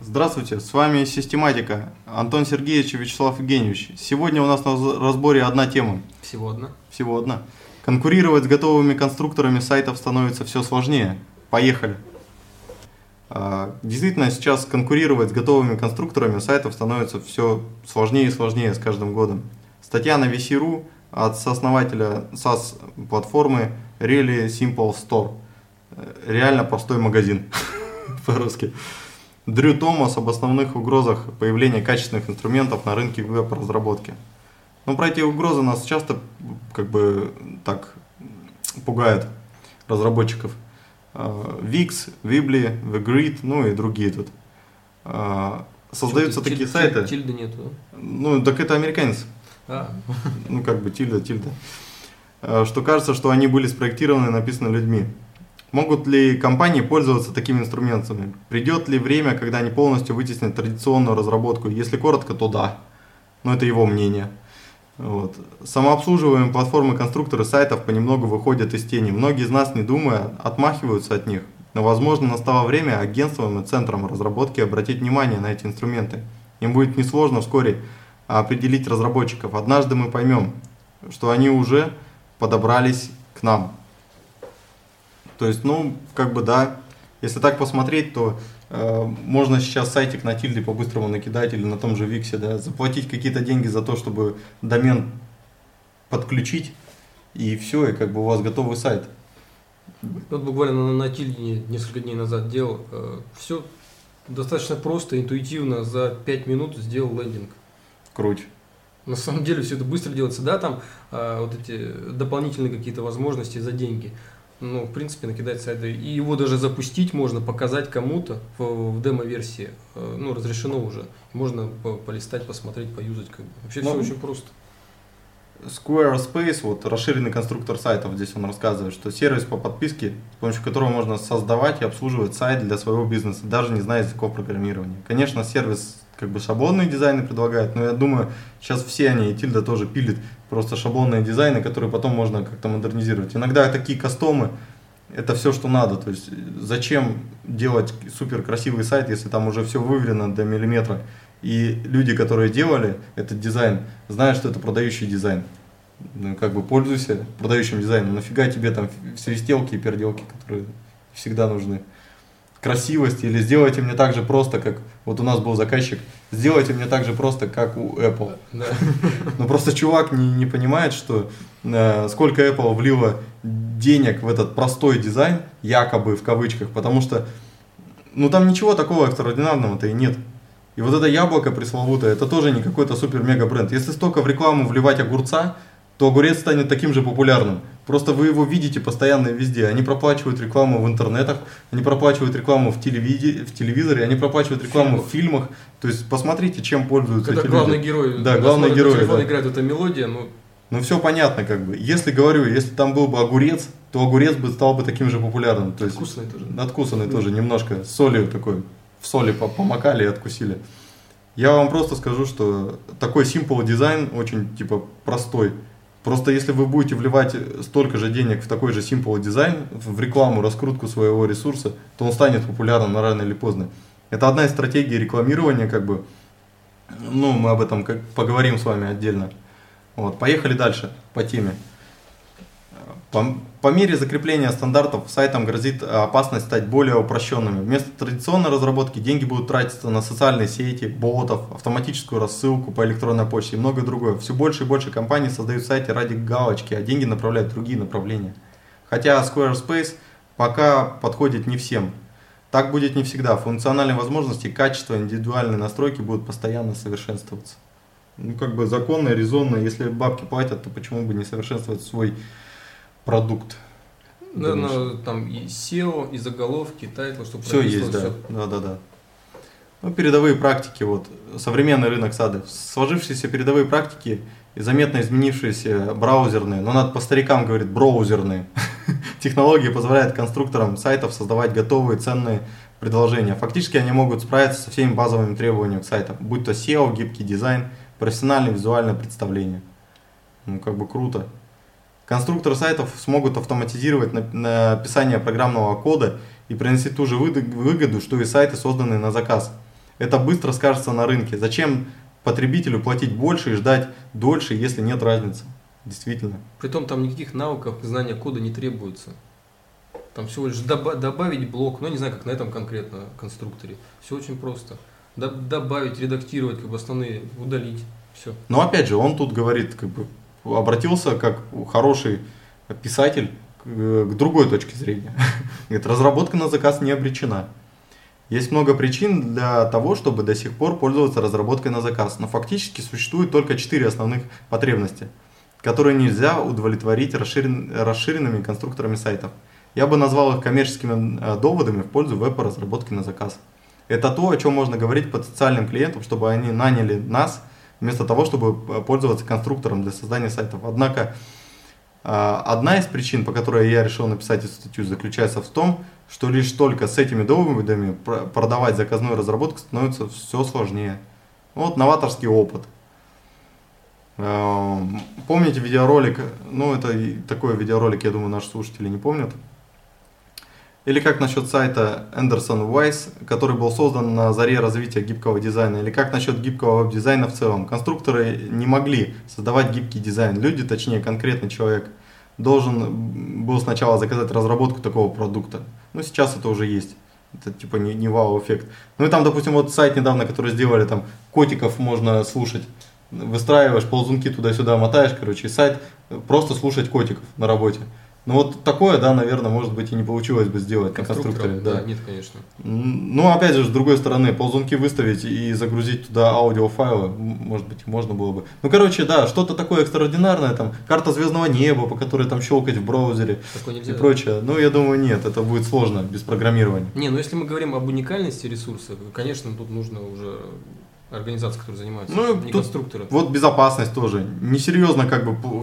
Здравствуйте, с вами Систематика, Антон Сергеевич и Вячеслав Евгеньевич. Сегодня у нас на разборе одна тема. Всего одна? Всего одна. Конкурировать с готовыми конструкторами сайтов становится все сложнее. Поехали. А, действительно, сейчас конкурировать с готовыми конструкторами сайтов становится все сложнее и сложнее с каждым годом. Статья на VC.ru от сооснователя SaaS-платформы Really Simple Store. Реально простой магазин по-русски. Дрю Томас об основных угрозах появления качественных инструментов на рынке веб-разработки. Но про эти угрозы нас часто как бы так пугают разработчиков. Wix, Weebly, TheGrid, ну и другие тут. А, создаются такие сайты. Тильды нету. Ну, так это американец. А. Ну, как бы тильда, тильда. А, что кажется, что они были спроектированы и написаны людьми. Могут ли компании пользоваться такими инструментами? Придет ли время, когда они полностью вытеснят традиционную разработку? Если коротко, то да. Но это его мнение. Вот. Самообслуживаемые платформы конструкторы сайтов понемногу выходят из тени. Многие из нас, не думая, отмахиваются от них. Но, возможно, настало время агентствам и центрам разработки обратить внимание на эти инструменты. Им будет несложно вскоре определить разработчиков. Однажды мы поймем, что они уже подобрались к нам. То есть, ну, как бы да, если так посмотреть, то э, можно сейчас сайтик на тильде по-быстрому накидать или на том же Виксе, да, заплатить какие-то деньги за то, чтобы домен подключить, и все, и как бы у вас готовый сайт. Вот буквально на, на тильде несколько дней назад делал. Э, все достаточно просто, интуитивно, за 5 минут сделал лендинг. Круть. На самом деле все это быстро делается, да, там э, вот эти дополнительные какие-то возможности за деньги ну, в принципе, накидать сайты. И его даже запустить можно, показать кому-то в, в демо-версии. Э, ну, разрешено уже. Можно по, полистать, посмотреть, поюзать. Как бы. Вообще Ну, все очень просто. Squarespace, вот расширенный конструктор сайтов, здесь он рассказывает, что сервис по подписке, с помощью которого можно создавать и обслуживать сайт для своего бизнеса, даже не зная языков программирования. Конечно, сервис как бы шаблонные дизайны предлагает, но я думаю, сейчас все они, и Тильда тоже пилит просто шаблонные дизайны, которые потом можно как-то модернизировать. Иногда такие кастомы, это все, что надо. То есть зачем делать супер красивый сайт, если там уже все выверено до миллиметра. И люди, которые делали этот дизайн, знают, что это продающий дизайн. Ну, как бы пользуйся продающим дизайном. Нафига тебе там свистелки и переделки, которые всегда нужны. Красивость или сделайте мне так же просто, как вот у нас был заказчик, сделайте мне так же просто, как у Apple. Да. Но просто чувак не, не понимает, что э, сколько Apple влило денег в этот простой дизайн, якобы в кавычках, потому что ну там ничего такого экстраординарного-то и нет. И вот это яблоко пресловутое, это тоже не какой-то супер-мега бренд. Если столько в рекламу вливать огурца, то огурец станет таким же популярным. Просто вы его видите постоянно везде. Они проплачивают рекламу в интернетах, они проплачивают рекламу в, телевиде, в телевизоре, они проплачивают рекламу в фильмах. То есть посмотрите, чем пользуются Когда эти главный люди. герой, Да, главный герой, да. играет эта мелодия, ну, Ну все понятно как бы. Если говорю, если там был бы огурец, то огурец бы стал бы таким же популярным. То есть вкусный тоже. Откусанный тоже немножко с солью такой. В соли по- помакали и откусили. Я вам просто скажу, что такой simple дизайн очень типа простой. Просто если вы будете вливать столько же денег в такой же simple дизайн, в рекламу, раскрутку своего ресурса, то он станет популярным на рано или поздно. Это одна из стратегий рекламирования, как бы. Ну, мы об этом как поговорим с вами отдельно. Вот, поехали дальше по теме. По мере закрепления стандартов сайтам грозит опасность стать более упрощенными. Вместо традиционной разработки деньги будут тратиться на социальные сети, ботов, автоматическую рассылку по электронной почте и многое другое. Все больше и больше компаний создают сайты ради галочки, а деньги направляют в другие направления. Хотя Squarespace пока подходит не всем. Так будет не всегда. Функциональные возможности, качество, индивидуальные настройки будут постоянно совершенствоваться. Ну, как бы законно резонно. Если бабки платят, то почему бы не совершенствовать свой продукт? Наверное, Думаешь? там и SEO, и заголовки, и тайтлы, чтобы Все есть, да. Да, да, да. Ну, передовые практики, вот, современный рынок сады. Сложившиеся передовые практики и заметно изменившиеся браузерные, но надо по старикам говорить, браузерные. Технологии позволяют конструкторам сайтов создавать готовые ценные предложения. Фактически они могут справиться со всеми базовыми требованиями к сайтам, будь то SEO, гибкий дизайн, профессиональное визуальное представление. Ну, как бы круто. Конструкторы сайтов смогут автоматизировать нап- написание программного кода и принести ту же выгоду, что и сайты, созданные на заказ. Это быстро скажется на рынке. Зачем потребителю платить больше и ждать дольше, если нет разницы? Действительно. Притом там никаких навыков, знания кода не требуется. Там всего лишь доба- добавить блок, ну не знаю, как на этом конкретно конструкторе. Все очень просто. Доб- добавить, редактировать, как бы основные, удалить. Все. Но опять же, он тут говорит, как бы обратился как хороший писатель к, другой точке зрения. Говорит, разработка на заказ не обречена. Есть много причин для того, чтобы до сих пор пользоваться разработкой на заказ, но фактически существует только четыре основных потребности, которые нельзя удовлетворить расширен, расширенными конструкторами сайтов. Я бы назвал их коммерческими э, доводами в пользу веб-разработки на заказ. Это то, о чем можно говорить потенциальным клиентам, чтобы они наняли нас, вместо того, чтобы пользоваться конструктором для создания сайтов. Однако, а, одна из причин, по которой я решил написать эту статью, заключается в том, что лишь только с этими доводами продавать заказную разработку становится все сложнее. Вот новаторский опыт. А, помните видеоролик, ну это такой видеоролик, я думаю, наши слушатели не помнят, или как насчет сайта Anderson Wise, который был создан на заре развития гибкого дизайна? Или как насчет гибкого веб-дизайна в целом? Конструкторы не могли создавать гибкий дизайн. Люди, точнее конкретный человек, должен был сначала заказать разработку такого продукта. Ну, сейчас это уже есть. Это типа не, не вау-эффект. Ну и там, допустим, вот сайт недавно, который сделали, там котиков можно слушать. Выстраиваешь ползунки туда-сюда, мотаешь, короче, сайт просто слушать котиков на работе. Ну вот такое, да, наверное, может быть и не получилось бы сделать на конструкторе. Да. да, нет, конечно. Ну, опять же, с другой стороны, ползунки выставить и загрузить туда аудиофайлы, может быть, можно было бы. Ну, короче, да, что-то такое экстраординарное, там, карта звездного неба, по которой там щелкать в браузере такое нельзя, и прочее. Ну, я думаю, нет, это будет сложно без программирования. Не, ну если мы говорим об уникальности ресурса, конечно, тут нужно уже организации, которые занимаются, ну, не конструкторы. Вот безопасность тоже. Несерьезно как бы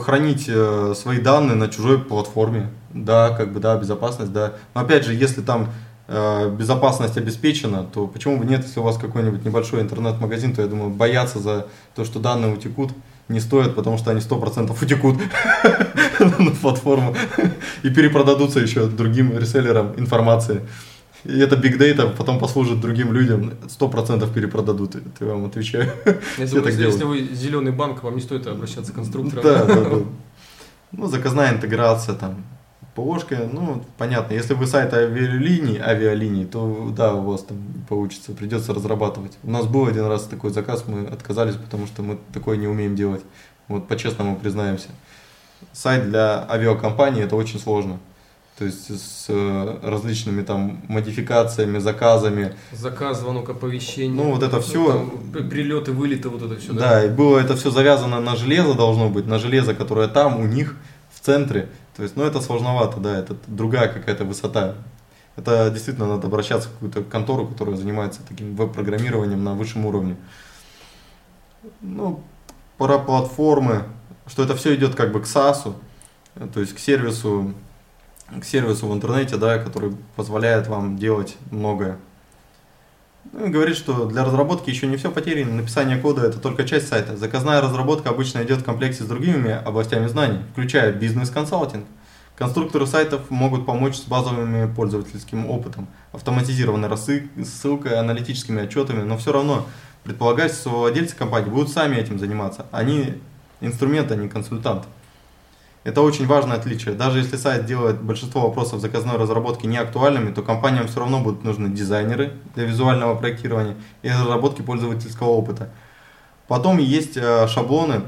хранить э, свои данные на чужой платформе. Да, как бы, да, безопасность, да. Но опять же, если там э, безопасность обеспечена, то почему бы нет, если у вас какой-нибудь небольшой интернет-магазин, то я думаю, бояться за то, что данные утекут, не стоит, потому что они 100% утекут на платформу и перепродадутся еще другим реселлерам информации. И это big data потом послужит другим людям, сто процентов перепродадут, я вам отвечаю. Если, вы, если вы зеленый банк, вам не стоит обращаться к конструкторам. Да, да, да. Ну, заказная интеграция там, ПОшка, ну, понятно. Если вы сайт авиалиний, авиалиний, то да, у вас там получится, придется разрабатывать. У нас был один раз такой заказ, мы отказались, потому что мы такое не умеем делать. Вот по-честному признаемся. Сайт для авиакомпании это очень сложно то есть с э, различными там модификациями, заказами. Заказ, звонок, оповещение. Ну вот это ну, все. Там, прилеты, вылеты, вот это все. Да, да, и было это все завязано на железо должно быть, на железо, которое там у них в центре. То есть, ну это сложновато, да, это другая какая-то высота. Это действительно надо обращаться в какую-то контору, которая занимается таким веб-программированием на высшем уровне. Ну, про платформы, что это все идет как бы к SaaS, то есть к сервису к сервису в интернете, да, который позволяет вам делать многое. Ну, говорит, что для разработки еще не все потеряно, написание кода это только часть сайта. Заказная разработка обычно идет в комплекте с другими областями знаний, включая бизнес-консалтинг. Конструкторы сайтов могут помочь с базовым пользовательским опытом, автоматизированной рассылкой, аналитическими отчетами, но все равно предполагается, что владельцы компании будут сами этим заниматься. Они инструмент, а не консультант. Это очень важное отличие. Даже если сайт делает большинство вопросов заказной разработки не актуальными, то компаниям все равно будут нужны дизайнеры для визуального проектирования и разработки пользовательского опыта. Потом есть э, шаблоны.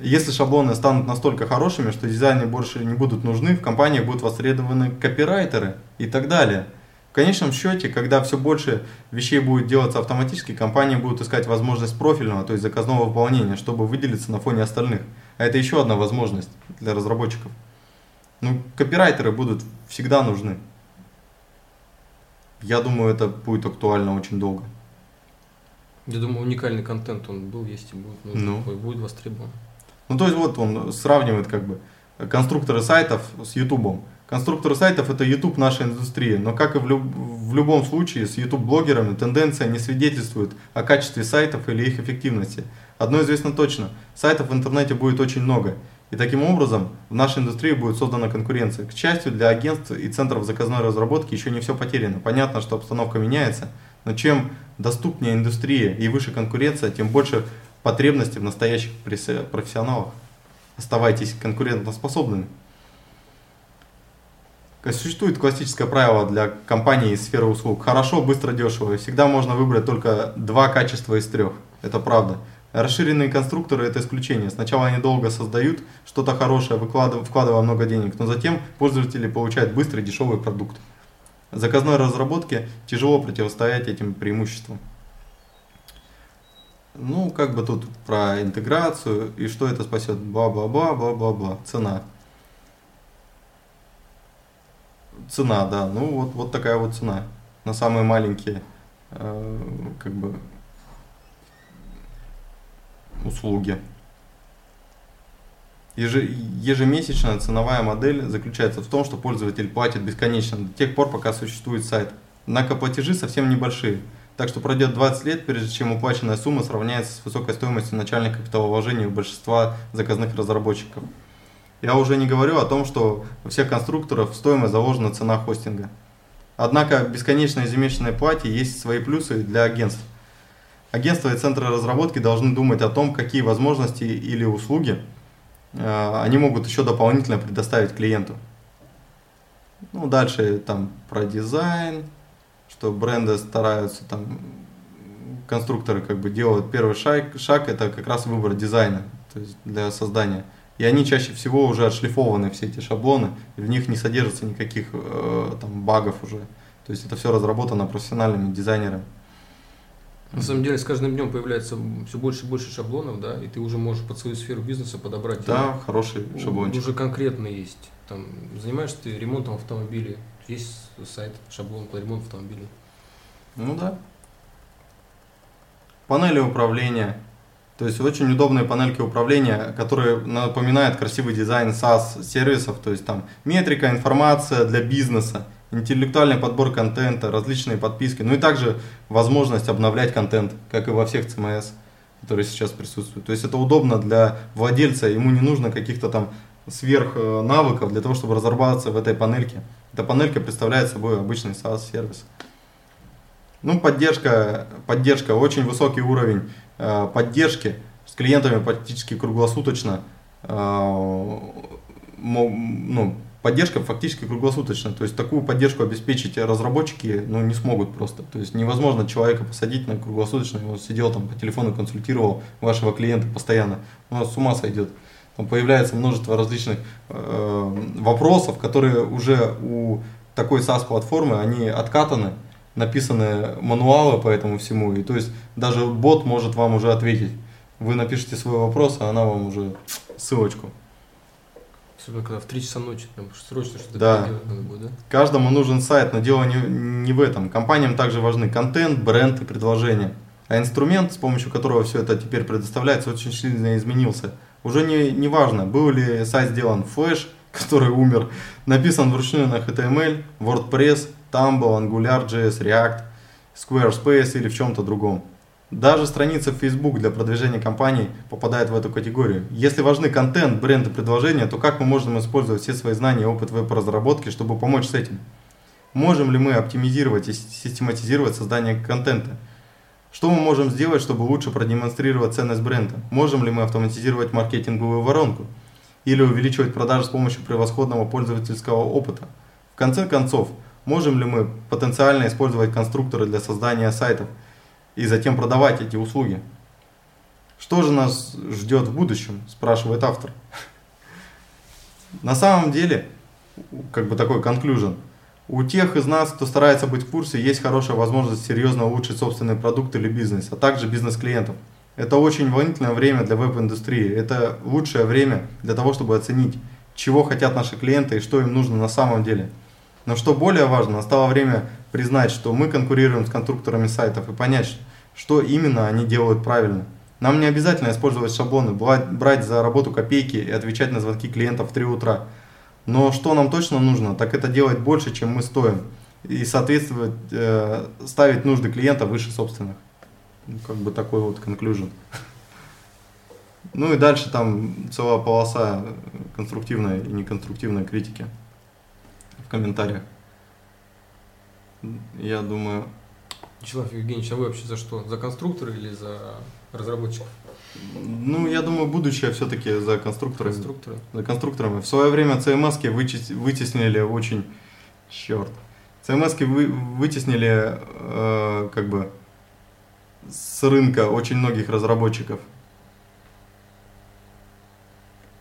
Если шаблоны станут настолько хорошими, что дизайны больше не будут нужны, в компаниях будут востребованы копирайтеры и так далее. В конечном счете, когда все больше вещей будет делаться автоматически, компании будут искать возможность профильного, то есть заказного выполнения, чтобы выделиться на фоне остальных. А это еще одна возможность для разработчиков. Ну, копирайтеры будут всегда нужны. Я думаю, это будет актуально очень долго. Я думаю, уникальный контент он был, есть и будет, ну, ну. будет востребован. Ну, то есть вот он сравнивает как бы конструкторы сайтов с Ютубом. Конструкторы сайтов это YouTube нашей индустрии, но как и в, люб, в любом случае с YouTube блогерами тенденция не свидетельствует о качестве сайтов или их эффективности. Одно известно точно, сайтов в интернете будет очень много. И таким образом в нашей индустрии будет создана конкуренция. К счастью, для агентств и центров заказной разработки еще не все потеряно. Понятно, что обстановка меняется, но чем доступнее индустрия и выше конкуренция, тем больше потребности в настоящих профессионалах. Оставайтесь конкурентоспособными. Существует классическое правило для компаний из сферы услуг. Хорошо, быстро, дешево. Всегда можно выбрать только два качества из трех. Это правда. Расширенные конструкторы – это исключение. Сначала они долго создают что-то хорошее, вкладывая много денег, но затем пользователи получают быстрый дешевый продукт. Заказной разработке тяжело противостоять этим преимуществам. Ну, как бы тут про интеграцию и что это спасет. Бла-бла-бла, бла-бла-бла. Цена. Цена, да. Ну, вот, вот такая вот цена. На самые маленькие, э, как бы, услуги. Ежемесячная ценовая модель заключается в том, что пользователь платит бесконечно до тех пор, пока существует сайт. Однако платежи совсем небольшие, так что пройдет 20 лет, прежде чем уплаченная сумма сравняется с высокой стоимостью начальных капиталовложений у большинства заказных разработчиков. Я уже не говорю о том, что у всех конструкторов в стоимость заложена цена хостинга. Однако бесконечной ежемесячной плате есть свои плюсы для агентств. Агентства и центры разработки должны думать о том, какие возможности или услуги э, они могут еще дополнительно предоставить клиенту. Ну, дальше там про дизайн, что бренды стараются там, конструкторы как бы делают первый шаг, шаг это как раз выбор дизайна, то есть для создания. И они чаще всего уже отшлифованы, все эти шаблоны, и в них не содержится никаких э, там багов уже. То есть это все разработано профессиональными дизайнерами. На самом деле с каждым днем появляется все больше и больше шаблонов, да, и ты уже можешь под свою сферу бизнеса подобрать. Да, и, хороший шаблончик. Уже конкретно есть. Там занимаешься ты ремонтом автомобиля, есть сайт, шаблон по ремонту автомобиля. Ну да. Панели управления, то есть очень удобные панельки управления, которые напоминают красивый дизайн SaaS сервисов, то есть там метрика, информация для бизнеса, интеллектуальный подбор контента, различные подписки, ну и также возможность обновлять контент, как и во всех CMS, которые сейчас присутствуют. То есть это удобно для владельца, ему не нужно каких-то там сверх э, навыков для того, чтобы разрабатываться в этой панельке. Эта панелька представляет собой обычный SaaS-сервис. Ну, поддержка, поддержка, очень высокий уровень Э, поддержки с клиентами практически круглосуточно. Э, ну, поддержка фактически круглосуточно. То есть такую поддержку обеспечить разработчики ну, не смогут просто. То есть невозможно человека посадить на круглосуточно, он сидел там по телефону, консультировал вашего клиента постоянно. Он с ума сойдет. Там появляется множество различных э, вопросов, которые уже у такой SaaS-платформы, они откатаны, написаны мануалы по этому всему, и то есть даже бот может вам уже ответить. Вы напишите свой вопрос, а она вам уже ссылочку. Особенно когда в 3 часа ночи, прям срочно что-то да. делать надо будет, да? Каждому нужен сайт, но дело не, не в этом. Компаниям также важны контент, бренд и предложение. А инструмент, с помощью которого все это теперь предоставляется, очень сильно изменился. Уже не, не важно, был ли сайт сделан в Flash, который умер, написан вручную на HTML, WordPress Tumble, AngularJS, React, Squarespace или в чем-то другом. Даже страница в Facebook для продвижения компаний попадает в эту категорию. Если важны контент, бренд и предложения, то как мы можем использовать все свои знания и опыт веб-разработки, чтобы помочь с этим? Можем ли мы оптимизировать и систематизировать создание контента? Что мы можем сделать, чтобы лучше продемонстрировать ценность бренда? Можем ли мы автоматизировать маркетинговую воронку? Или увеличивать продажи с помощью превосходного пользовательского опыта? В конце концов, Можем ли мы потенциально использовать конструкторы для создания сайтов и затем продавать эти услуги? Что же нас ждет в будущем, спрашивает автор. На самом деле, как бы такой conclusion, у тех из нас, кто старается быть в курсе, есть хорошая возможность серьезно улучшить собственный продукт или бизнес, а также бизнес клиентов. Это очень волнительное время для веб-индустрии. Это лучшее время для того, чтобы оценить, чего хотят наши клиенты и что им нужно на самом деле – но что более важно, настало время признать, что мы конкурируем с конструкторами сайтов и понять, что именно они делают правильно. Нам не обязательно использовать шаблоны, брать за работу копейки и отвечать на звонки клиентов в 3 утра. Но что нам точно нужно, так это делать больше, чем мы стоим. И соответствовать, э, ставить нужды клиента выше собственных. Ну, как бы такой вот conclusion. Ну и дальше там целая полоса конструктивной и неконструктивной критики комментариях. Я думаю, Вячеслав Евгеньевич, а вы вообще за что? За конструкторы или за разработчиков? Ну, я думаю, будущее все-таки за конструкторами. Конструкторы. За конструкторами. В свое время CMS вытеснили очень... Черт. CMS вы, вытеснили э, как бы с рынка очень многих разработчиков.